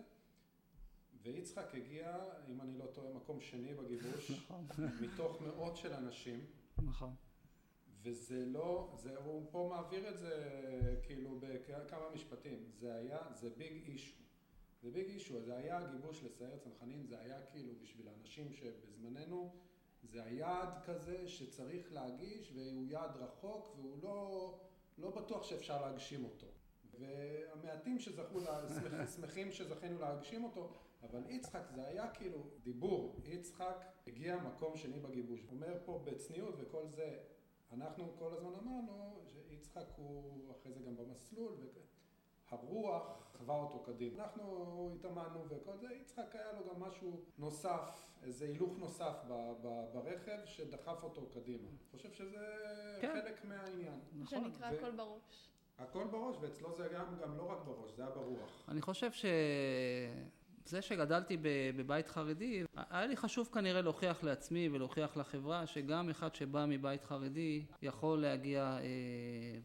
ויצחק הגיע, אם אני לא טועה, מקום שני בגיבוש, נכון. מתוך מאות של אנשים. נכון. וזה לא, זה, הוא פה מעביר את זה כאילו בכמה משפטים, זה היה, זה ביג אישו, זה ביג אישו, זה היה גיבוש לסיירת צנחנים, זה היה כאילו בשביל האנשים שבזמננו, זה היעד כזה שצריך להגיש והוא יעד רחוק והוא לא, לא בטוח שאפשר להגשים אותו. והמעטים שזכו, לה, [LAUGHS] שמחים שזכינו להגשים אותו, אבל יצחק זה היה כאילו דיבור, יצחק הגיע מקום שני בגיבוש. אומר פה בצניעות וכל זה, אנחנו כל הזמן אמרנו שיצחק הוא אחרי זה גם במסלול, והרוח חווה אותו קדימה. אנחנו התאמנו וכל זה, יצחק היה לו גם משהו נוסף, איזה הילוך נוסף ב- ב- ברכב שדחף אותו קדימה. אני חושב שזה כן. חלק מהעניין. נכון. שנקרא ו- הכל בראש. הכל בראש, ואצלו זה גם, גם לא רק בראש, זה היה ברוח. אני חושב ש... זה שגדלתי בבית חרדי, היה לי חשוב כנראה להוכיח לעצמי ולהוכיח לחברה שגם אחד שבא מבית חרדי יכול להגיע אה,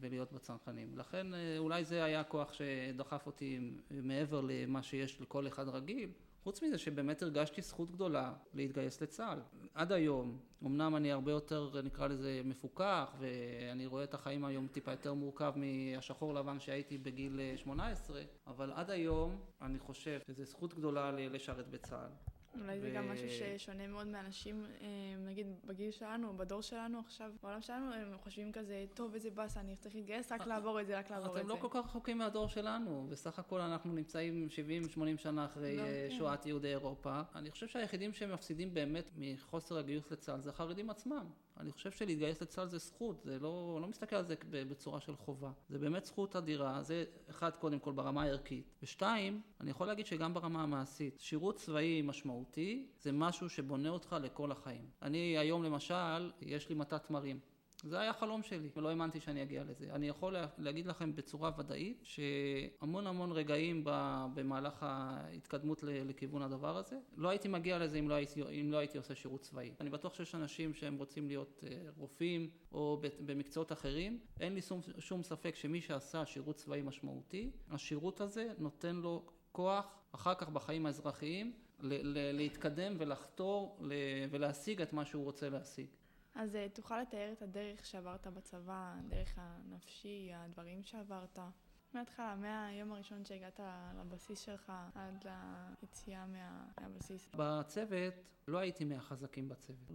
ולהיות בצנחנים. לכן אה, אולי זה היה הכוח שדחף אותי מעבר למה שיש לכל אחד רגיל. חוץ מזה שבאמת הרגשתי זכות גדולה להתגייס לצה"ל. עד היום, אמנם אני הרבה יותר, נקרא לזה, מפוקח, ואני רואה את החיים היום טיפה יותר מורכב מהשחור לבן שהייתי בגיל 18, אבל עד היום אני חושב שזו זכות גדולה לשרת בצה"ל. אולי ו... זה גם משהו ששונה מאוד מאנשים, אה, נגיד בגיל שלנו, בדור שלנו עכשיו, בעולם שלנו, הם חושבים כזה, טוב, איזה באסה, אני צריך להתגייס, רק לעבור את זה, רק לעבור את זה. אתם לא כל כך רחוקים מהדור שלנו, בסך הכל אנחנו נמצאים 70-80 שנה אחרי לא, אה, כן. שואת יהודי אירופה. אני חושב שהיחידים שמפסידים באמת מחוסר הגיוס לצה"ל זה החרדים עצמם. אני חושב שלהתגייס לצה"ל זה זכות, זה לא, לא מסתכל על זה בצורה של חובה. זה באמת זכות אדירה, זה אחד קודם כל ברמה הערכית. ושתיים, אני יכול להגיד שגם ברמה המעשית, שירות צבאי משמעותי זה משהו שבונה אותך לכל החיים. אני היום למשל, יש לי מתת תמרים. זה היה חלום שלי, ולא האמנתי שאני אגיע לזה. אני יכול להגיד לכם בצורה ודאית שהמון המון רגעים במהלך ההתקדמות לכיוון הדבר הזה, לא הייתי מגיע לזה אם לא הייתי, אם לא הייתי עושה שירות צבאי. אני בטוח שיש אנשים שהם רוצים להיות אה, רופאים או במקצועות אחרים, אין לי שום, שום ספק שמי שעשה שירות צבאי משמעותי, השירות הזה נותן לו כוח אחר כך בחיים האזרחיים להתקדם ולחתור ולהשיג את מה שהוא רוצה להשיג. אז uh, תוכל לתאר את הדרך שעברת בצבא, הדרך הנפשי, הדברים שעברת. מההתחלה, מהיום הראשון שהגעת לבסיס שלך עד ליציאה מה... מהבסיס. בצוות לא הייתי מהחזקים בצוות.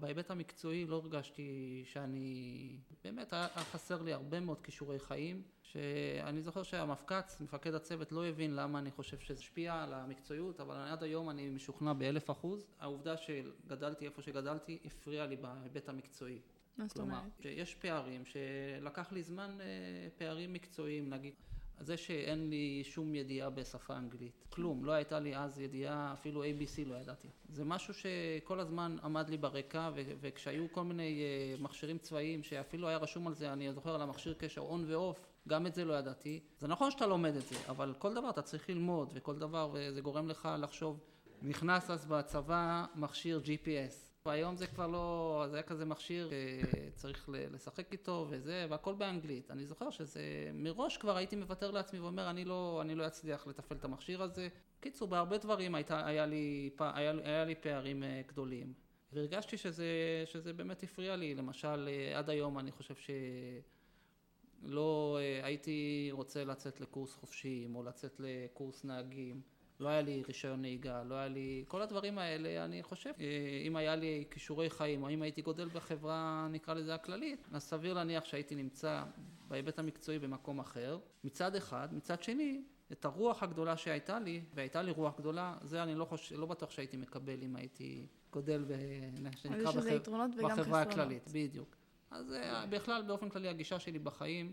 בהיבט המקצועי לא הרגשתי שאני... באמת היה חסר לי הרבה מאוד כישורי חיים, שאני זוכר שהמפק"ץ, מפקד הצוות, לא הבין למה אני חושב שזה השפיע על המקצועיות, אבל עד היום אני משוכנע באלף אחוז. העובדה שגדלתי איפה שגדלתי הפריעה לי בהיבט המקצועי. מה זאת אומרת? כלומר, שיש פערים שלקח לי זמן, אה, פערים מקצועיים, נגיד. זה שאין לי שום ידיעה בשפה אנגלית, כלום, לא הייתה לי אז ידיעה, אפילו ABC לא ידעתי. זה משהו שכל הזמן עמד לי ברקע, וכשהיו כל מיני אה, מכשירים צבאיים, שאפילו היה רשום על זה, אני זוכר על המכשיר קשר און ואוף, גם את זה לא ידעתי. זה נכון שאתה לומד את זה, אבל כל דבר אתה צריך ללמוד, וכל דבר, וזה גורם לך לחשוב. נכנס אז בצבא מכשיר GPS. והיום זה כבר לא, זה היה כזה מכשיר שצריך לשחק איתו וזה, והכל באנגלית. אני זוכר שזה, מראש כבר הייתי מוותר לעצמי ואומר, אני לא, אני לא אצליח לתפעל את המכשיר הזה. קיצור, בהרבה דברים הייתה, היה, לי, היה, היה לי פערים אה, גדולים. והרגשתי שזה, שזה באמת הפריע לי. למשל, אה, עד היום אני חושב שלא אה, הייתי רוצה לצאת לקורס חופשיים או לצאת לקורס נהגים. לא היה לי רישיון נהיגה, לא היה לי... כל הדברים האלה, אני חושב, אה, אם היה לי כישורי חיים, או אם הייתי גודל בחברה, נקרא לזה הכללית, אז סביר להניח שהייתי נמצא בהיבט המקצועי במקום אחר, מצד אחד. מצד שני, את הרוח הגדולה שהייתה לי, והייתה לי רוח גדולה, זה אני לא, חושב, לא בטוח שהייתי מקבל אם הייתי גודל, שנקרא בחברה, בחברה הכללית, בדיוק. אז אה, בכלל, באופן כללי, הגישה שלי בחיים,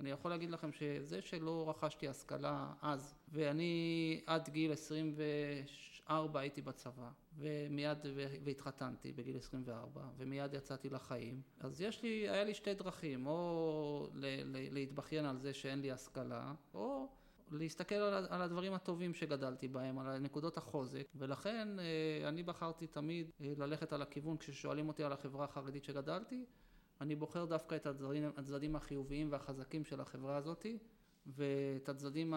אני יכול להגיד לכם שזה שלא רכשתי השכלה אז, ואני עד גיל 24 הייתי בצבא, ומיד, והתחתנתי בגיל 24, ומיד יצאתי לחיים, אז יש לי, היה לי שתי דרכים, או להתבכיין על זה שאין לי השכלה, או להסתכל על הדברים הטובים שגדלתי בהם, על נקודות החוזק, ולכן אה, אני בחרתי תמיד אה, ללכת על הכיוון כששואלים אותי על החברה החרדית שגדלתי, אני בוחר דווקא את הצדדים, הצדדים החיוביים והחזקים של החברה הזאתי, ואת הצדדים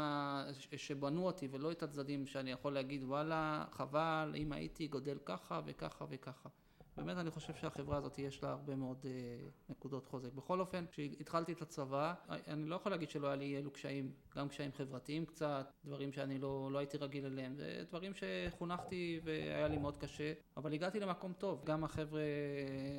שבנו אותי, ולא את הצדדים שאני יכול להגיד וואלה, חבל, אם הייתי גודל ככה וככה וככה. באמת אני חושב שהחברה הזאת יש לה הרבה מאוד אה, נקודות חוזק. בכל אופן, כשהתחלתי את הצבא, אני לא יכול להגיד שלא היה לי אלו קשיים, גם קשיים חברתיים קצת, דברים שאני לא, לא הייתי רגיל אליהם, זה דברים שחונכתי והיה לי מאוד קשה, אבל הגעתי למקום טוב. גם החבר'ה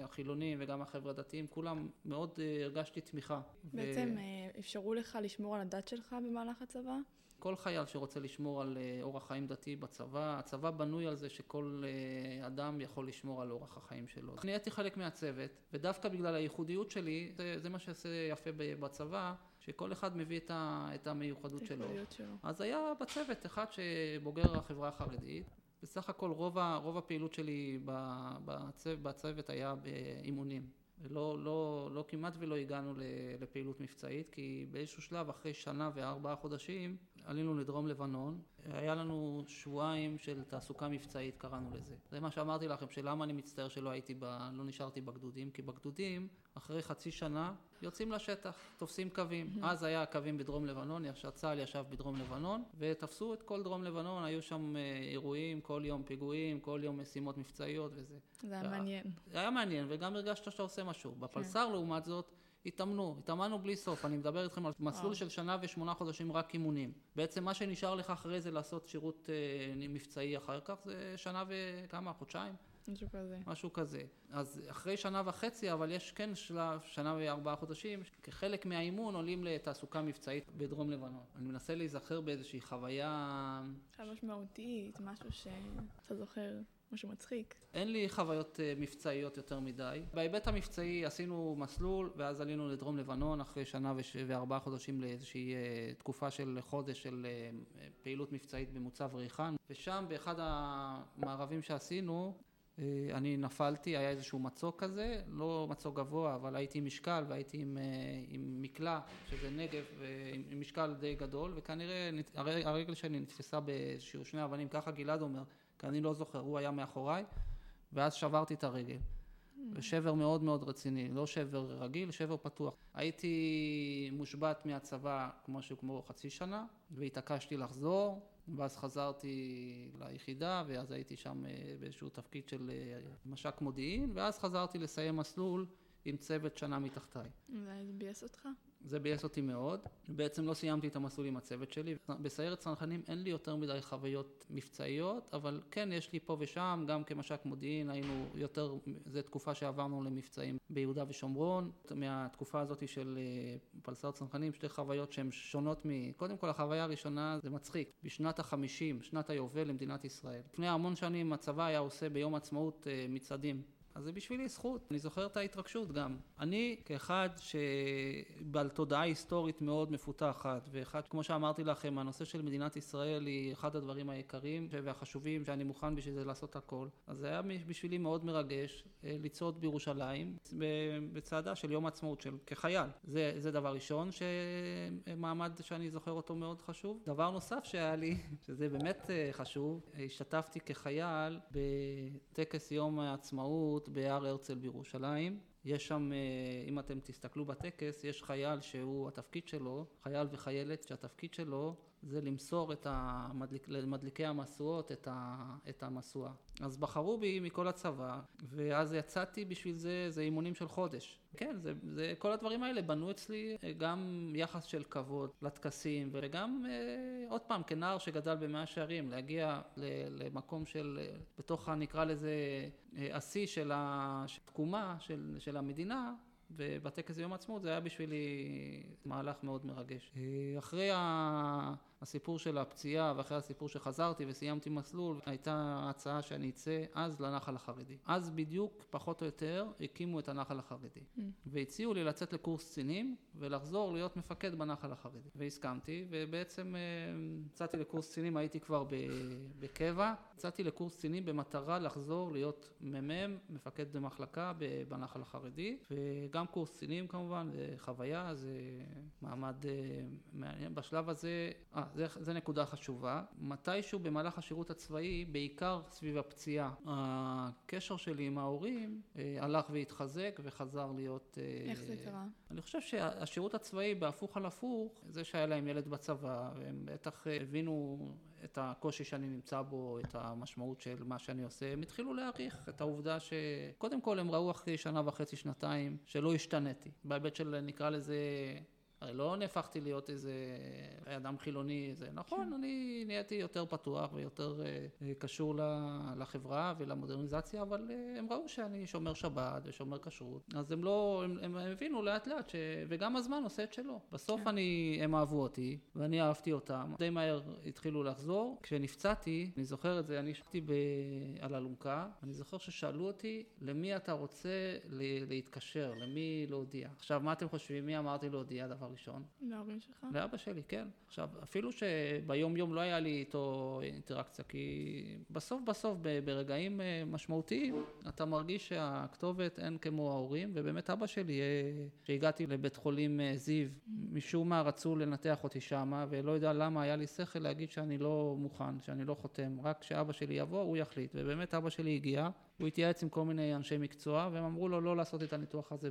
החילונים וגם החבר'ה הדתיים, כולם מאוד אה, הרגשתי תמיכה. בעצם ו... אפשרו לך לשמור על הדת שלך במהלך הצבא? כל חייל שרוצה לשמור על אה, אורח חיים דתי בצבא, הצבא בנוי על זה שכל אה, אדם יכול לשמור על אורח החיים שלו. אני הייתי חלק מהצוות, ודווקא בגלל הייחודיות שלי, זה, זה מה שעושה יפה בצבא, שכל אחד מביא את, ה, את המיוחדות שלו. שלו. אז היה בצוות אחד שבוגר החברה החרדית. בסך הכל רוב, רוב הפעילות שלי בצוות, בצוות היה באימונים. לא, לא, לא כמעט ולא הגענו לפעילות מבצעית, כי באיזשהו שלב, אחרי שנה וארבעה חודשים, עלינו לדרום לבנון. היה לנו שבועיים של תעסוקה מבצעית, קראנו לזה. זה מה שאמרתי לכם, שלמה אני מצטער שלא הייתי, ב, לא נשארתי בגדודים, כי בגדודים, אחרי חצי שנה, יוצאים לשטח, תופסים קווים. אז היה הקווים בדרום לבנון, צה"ל ישב בדרום לבנון, ותפסו את כל דרום לבנון, היו שם אה, אירועים, כל יום פיגועים, כל יום משימות מבצעיות וזה. זה היה מעניין. זה היה מעניין, וגם הרגשת שאתה עושה משהו. בפלס"ר, כן. לעומת זאת, התאמנו, התאמנו בלי סוף, אני מדבר איתכם על מסלול של שנה ושמונה חודשים רק אימונים. בעצם מה שנשאר לך אחרי זה לעשות שירות אה, מבצעי אחר כך זה שנה וכמה, חודשיים? משהו כזה. משהו כזה. אז אחרי שנה וחצי, אבל יש כן שלב, שנה וארבעה חודשים, כחלק מהאימון עולים לתעסוקה מבצעית בדרום לבנון. אני מנסה להיזכר באיזושהי חוויה... חוויה משמעותית, משהו שאתה זוכר. משהו מצחיק. אין לי חוויות uh, מבצעיות יותר מדי. בהיבט המבצעי עשינו מסלול, ואז עלינו לדרום לבנון אחרי שנה וש... וארבעה חודשים לאיזושהי uh, תקופה של חודש של uh, פעילות מבצעית במוצב ריחן, ושם באחד המערבים שעשינו, אני נפלתי, היה איזשהו מצוק כזה, לא מצוק גבוה, אבל הייתי עם משקל והייתי עם, עם מקלע, שזה נגב, עם משקל די גדול, וכנראה הרגל שלי נתפסה באיזשהו שני אבנים, ככה גלעד אומר. כי אני לא זוכר, הוא היה מאחוריי, ואז שברתי את הרגל. שבר מאוד מאוד רציני, לא שבר רגיל, שבר פתוח. הייתי מושבת מהצבא משהו כמו חצי שנה, והתעקשתי לחזור, ואז חזרתי ליחידה, ואז הייתי שם אה, באיזשהו תפקיד של אה, מש"ק מודיעין, ואז חזרתי לסיים מסלול עם צוות שנה מתחתיי. זה ביאס אותך? זה ביאס אותי מאוד. בעצם לא סיימתי את המסלול עם הצוות שלי. בסיירת צנחנים אין לי יותר מדי חוויות מבצעיות, אבל כן יש לי פה ושם, גם כמש"ק מודיעין, היינו יותר, זו תקופה שעברנו למבצעים ביהודה ושומרון. מהתקופה הזאת של אה, פלסר צנחנים, שתי חוויות שהן שונות מ... קודם כל, החוויה הראשונה זה מצחיק. בשנת החמישים, שנת היובל למדינת ישראל. לפני המון שנים הצבא היה עושה ביום העצמאות אה, מצעדים. אז זה בשבילי זכות. אני זוכר את ההתרגשות גם. אני, כאחד שבעל תודעה היסטורית מאוד מפותחת, ואחד, כמו שאמרתי לכם, הנושא של מדינת ישראל היא אחד הדברים היקרים והחשובים, שאני מוכן בשביל זה לעשות הכל. אז זה היה בשבילי מאוד מרגש אה, לצעוד בירושלים בצעדה של יום העצמאות, של כחייל. זה, זה דבר ראשון, שמעמד שאני זוכר אותו מאוד חשוב. דבר נוסף שהיה לי, [LAUGHS] שזה באמת אה, חשוב, השתתפתי כחייל בטקס יום העצמאות בהר הרצל בירושלים. יש שם, אה, אם אתם תסתכלו בטקס, יש חייל שהוא, התפקיד שלו, חייל וחיילת שהתפקיד שלו זה למסור את המדליק, למדליקי המשואות את, את המשואה. אז בחרו בי מכל הצבא, ואז יצאתי בשביל זה, זה אימונים של חודש. כן, זה, זה, כל הדברים האלה בנו אצלי אה, גם יחס של כבוד לטקסים, וגם, אה, עוד פעם, כנער שגדל במאה שערים, להגיע למקום של, אה, בתוך, נקרא לזה, השיא של התקומה של, של המדינה, ובטקס יום העצמאות זה היה בשבילי מהלך מאוד מרגש. אחרי הסיפור של הפציעה ואחרי הסיפור שחזרתי וסיימתי מסלול, הייתה הצעה שאני אצא אז לנחל החרדי. אז בדיוק, פחות או יותר, הקימו את הנחל החרדי. Mm. והציעו לי לצאת לקורס קצינים ולחזור להיות מפקד בנחל החרדי. והסכמתי, ובעצם אה, יצאתי לקורס קצינים, הייתי כבר בקבע, יצאתי לקורס קצינים במטרה לחזור להיות מ"מ, מפקד במחלקה בנחל החרדי, וגם קורס קצינים כמובן, זה חוויה, זה מעמד אה, מעניין. בשלב הזה, אה, זה, זה נקודה חשובה. מתישהו במהלך השירות הצבאי, בעיקר סביב הפציעה, הקשר שלי עם ההורים אה, הלך והתחזק וחזר להיות... אה, איך זה קרה? אני חושב שהשירות הצבאי בהפוך על הפוך, זה שהיה להם ילד בצבא, והם בטח אה, הבינו את הקושי שאני נמצא בו, את המשמעות של מה שאני עושה, הם התחילו להעריך את העובדה שקודם כל הם ראו אחרי שנה וחצי, שנתיים, שלא השתנתי. בהיבט של נקרא לזה הרי לא נהפכתי להיות איזה אדם חילוני, זה נכון, כן. אני נהייתי יותר פתוח ויותר uh, קשור לחברה ולמודרניזציה, אבל uh, הם ראו שאני שומר שבת ושומר כשרות, אז הם לא, הם, הם הבינו לאט לאט, ש... וגם הזמן עושה את שלו. בסוף כן. אני, הם אהבו אותי, ואני אהבתי אותם. די מהר התחילו לחזור. כשנפצעתי, אני זוכר את זה, אני ישבתי ב... על אלונקה, אני זוכר ששאלו אותי, למי אתה רוצה להתקשר, למי להודיע. עכשיו, מה אתם חושבים? מי אמרתי להודיע? דבר ראשון. להורים שלך? לאבא שלי, כן. עכשיו, אפילו שביום יום לא היה לי איתו אינטראקציה, כי בסוף בסוף, ברגעים אה, משמעותיים, אתה מרגיש שהכתובת אין כמו ההורים, ובאמת אבא שלי, אה, כשהגעתי לבית חולים אה, זיו, משום מה רצו לנתח אותי שמה, ולא יודע למה היה לי שכל להגיד שאני לא מוכן, שאני לא חותם, רק כשאבא שלי יבוא, הוא יחליט. ובאמת אבא שלי הגיע, הוא התייעץ עם כל מיני אנשי מקצוע, והם אמרו לו לא לעשות את הניתוח הזה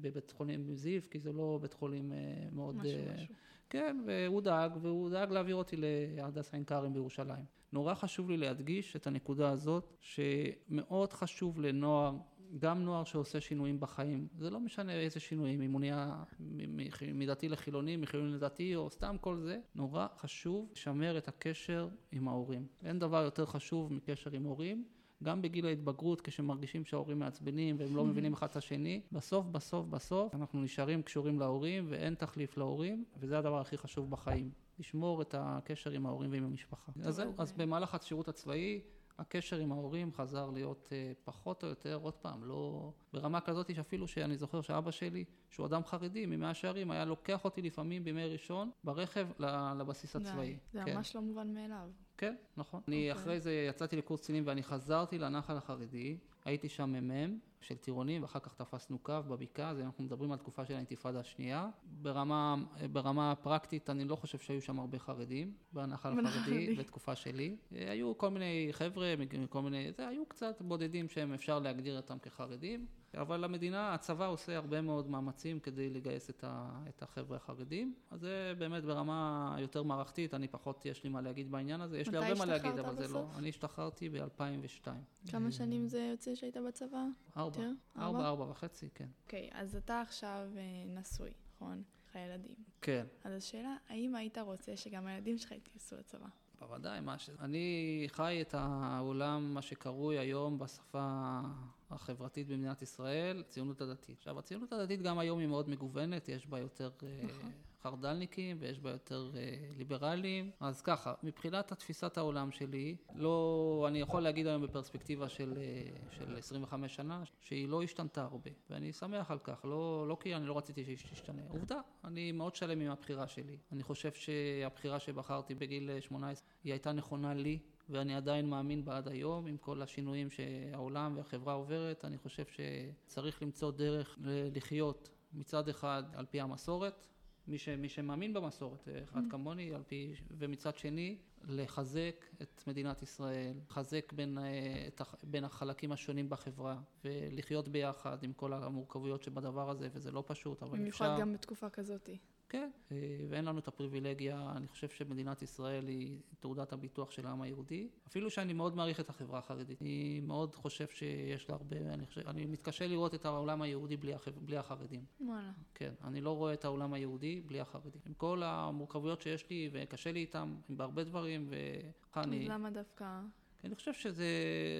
בבית חולים זיו, כי זה לא בית חולים מאוד... משהו, משהו. כן, והוא דאג, והוא דאג להעביר אותי להדסה עין כרם בירושלים. נורא חשוב לי להדגיש את הנקודה הזאת, שמאוד חשוב לנוער, גם נוער שעושה שינויים בחיים, זה לא משנה איזה שינויים, אם הוא נהיה מדתי לחילוני, מחילוני לדתי, או סתם כל זה, נורא חשוב לשמר את הקשר עם ההורים. אין דבר יותר חשוב מקשר עם הורים. גם בגיל ההתבגרות, כשמרגישים שההורים מעצבנים והם לא [LAUGHS] מבינים אחד את השני, בסוף, בסוף, בסוף, אנחנו נשארים קשורים להורים ואין תחליף להורים, וזה הדבר הכי חשוב בחיים. לשמור את הקשר עם ההורים ועם המשפחה. אז זהו, אז במהלך השירות הצבאי, הקשר עם ההורים חזר להיות uh, פחות או יותר, עוד פעם, לא ברמה כזאת שאפילו שאני זוכר שאבא שלי, שהוא אדם חרדי ממאה שערים, היה לוקח אותי לפעמים בימי ראשון ברכב לבסיס הצבאי. זה כן. ממש לא מובן מאליו. כן, נכון. אני אוקיי. אחרי זה יצאתי לקורס קצינים ואני חזרתי לנחל החרדי, הייתי שם מ"מ של טירונים, ואחר כך תפסנו קו בבקעה, אז אנחנו מדברים על תקופה של האינתיפאדה השנייה. ברמה, ברמה פרקטית, אני לא חושב שהיו שם הרבה חרדים, בנחל החרדי, בתקופה שלי. היו כל מיני חבר'ה, כל מיני, זה, היו קצת בודדים שהם אפשר להגדיר אותם כחרדים. אבל המדינה, הצבא עושה הרבה מאוד מאמצים כדי לגייס את, ה, את החבר'ה החרדים. אז זה באמת ברמה יותר מערכתית, אני פחות, יש לי מה להגיד בעניין הזה. יש לי הרבה מה להגיד, אבל בסוף? זה לא. אני השתחררתי ב-2002. כמה שנים זה יוצא שהיית בצבא? ארבע. יותר? ארבע, ארבע וחצי, כן. אוקיי, okay, אז אתה עכשיו אה, נשוי, נכון? לך ילדים. כן. אז השאלה, האם היית רוצה שגם הילדים שלך יתגייסו לצבא? בוודאי, מה ש... אני חי את העולם, מה שקרוי היום בשפה החברתית במדינת ישראל, ציונות הדתית. עכשיו, הציונות הדתית גם היום היא מאוד מגוונת, יש בה יותר אה, נכון. חרד"לניקים ויש בה יותר אה, ליברלים. אז ככה, מבחינת תפיסת העולם שלי, לא, אני יכול להגיד היום בפרספקטיבה של, אה, של 25 שנה, שהיא לא השתנתה הרבה, ואני שמח על כך, לא, לא כי אני לא רציתי שהיא תשתנה. עובדה, אני מאוד שלם עם הבחירה שלי. אני חושב שהבחירה שבחרתי בגיל 18 היא הייתה נכונה לי, ואני עדיין מאמין בה עד היום, עם כל השינויים שהעולם והחברה עוברת. אני חושב שצריך למצוא דרך לחיות מצד אחד על פי המסורת, מי, ש, מי שמאמין במסורת, אחד mm. כמוני, על פי, ומצד שני, לחזק את מדינת ישראל, לחזק בין, אה, את, בין החלקים השונים בחברה, ולחיות ביחד עם כל המורכבויות שבדבר הזה, וזה לא פשוט, אבל אפשר... במיוחד גם בתקופה כזאת. כן, אה, ואין לנו את הפריבילגיה, אני חושב שמדינת ישראל היא תעודת הביטוח של העם היהודי. אפילו שאני מאוד מעריך את החברה החרדית. אני מאוד חושב שיש לה הרבה, אני, חושב, אני מתקשה לראות את העולם היהודי בלי, החב, בלי החרדים. וואלה. כן, אני לא רואה את העולם היהודי בלי החרדים. עם כל המורכבויות שיש לי, וקשה לי איתם, בהרבה דברים, ואני... למה דווקא... אני חושב שזה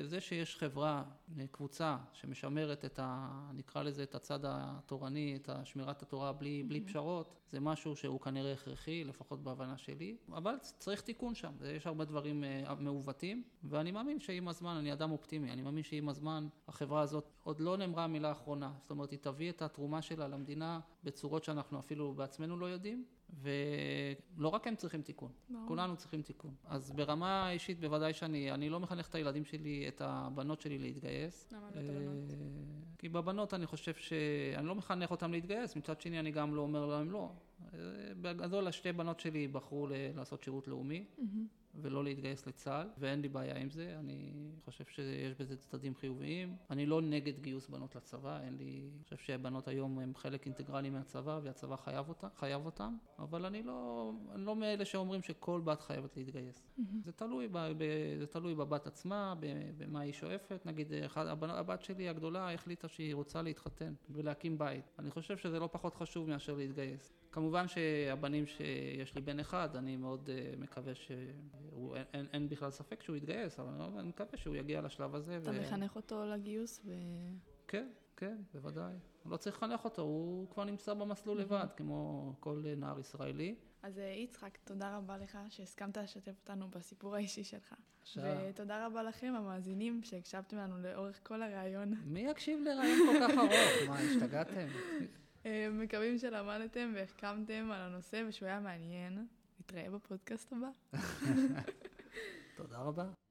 זה שיש חברה, קבוצה, שמשמרת את ה... נקרא לזה את הצד התורני, את שמירת התורה בלי, בלי פשרות, זה משהו שהוא כנראה הכרחי, לפחות בהבנה שלי, אבל צריך תיקון שם, יש הרבה דברים אה, מעוותים, ואני מאמין שעם הזמן, אני אדם אופטימי, אני מאמין שעם הזמן החברה הזאת, עוד לא נאמרה המילה האחרונה, זאת אומרת, היא תביא את התרומה שלה למדינה בצורות שאנחנו אפילו בעצמנו לא יודעים, ולא רק הם צריכים תיקון, ברור. כולנו צריכים תיקון. אז ברמה האישית בוודאי שאני, אני לא מחנך את הילדים שלי, את הבנות שלי להתגייס. למה לא את הבנות? כי בבנות אני חושב שאני לא מחנך אותן להתגייס, מצד שני אני גם לא אומר להם לא. בגדול השתי בנות שלי בחרו לעשות שירות לאומי. Mm-hmm. ולא להתגייס לצה"ל, ואין לי בעיה עם זה, אני חושב שיש בזה צדדים חיוביים. אני לא נגד גיוס בנות לצבא, אין לי... אני חושב שבנות היום הם חלק אינטגרלי מהצבא, והצבא חייב, אותה, חייב אותם, אבל אני לא, אני לא מאלה שאומרים שכל בת חייבת להתגייס. Mm-hmm. זה, תלוי ב, ב, זה תלוי בבת עצמה, במה היא שואפת. נגיד, אחד, הבת שלי הגדולה החליטה שהיא רוצה להתחתן ולהקים בית. אני חושב שזה לא פחות חשוב מאשר להתגייס. כמובן שהבנים שיש לי בן אחד, אני מאוד uh, מקווה שאין אין בכלל ספק שהוא יתגייס, אבל אני מקווה שהוא יגיע לשלב הזה. אתה ו... מחנך אותו לגיוס ו... כן, כן, בוודאי. לא צריך לחנך אותו, הוא כבר נמצא במסלול לבד, כמו כל נער ישראלי. אז אה, יצחק, תודה רבה לך שהסכמת לשתף אותנו בסיפור האישי שלך. שעה. ותודה רבה לכם, המאזינים, שהקשבתם לנו לאורך כל הראיון. מי יקשיב לראיון כל כך ארוך? [LAUGHS] מה, השתגעתם? אה, מקווים שלמדתם והחכמתם על הנושא ושהוא היה מעניין. נתראה בפודקאסט הבא. [LAUGHS] תודה רבה.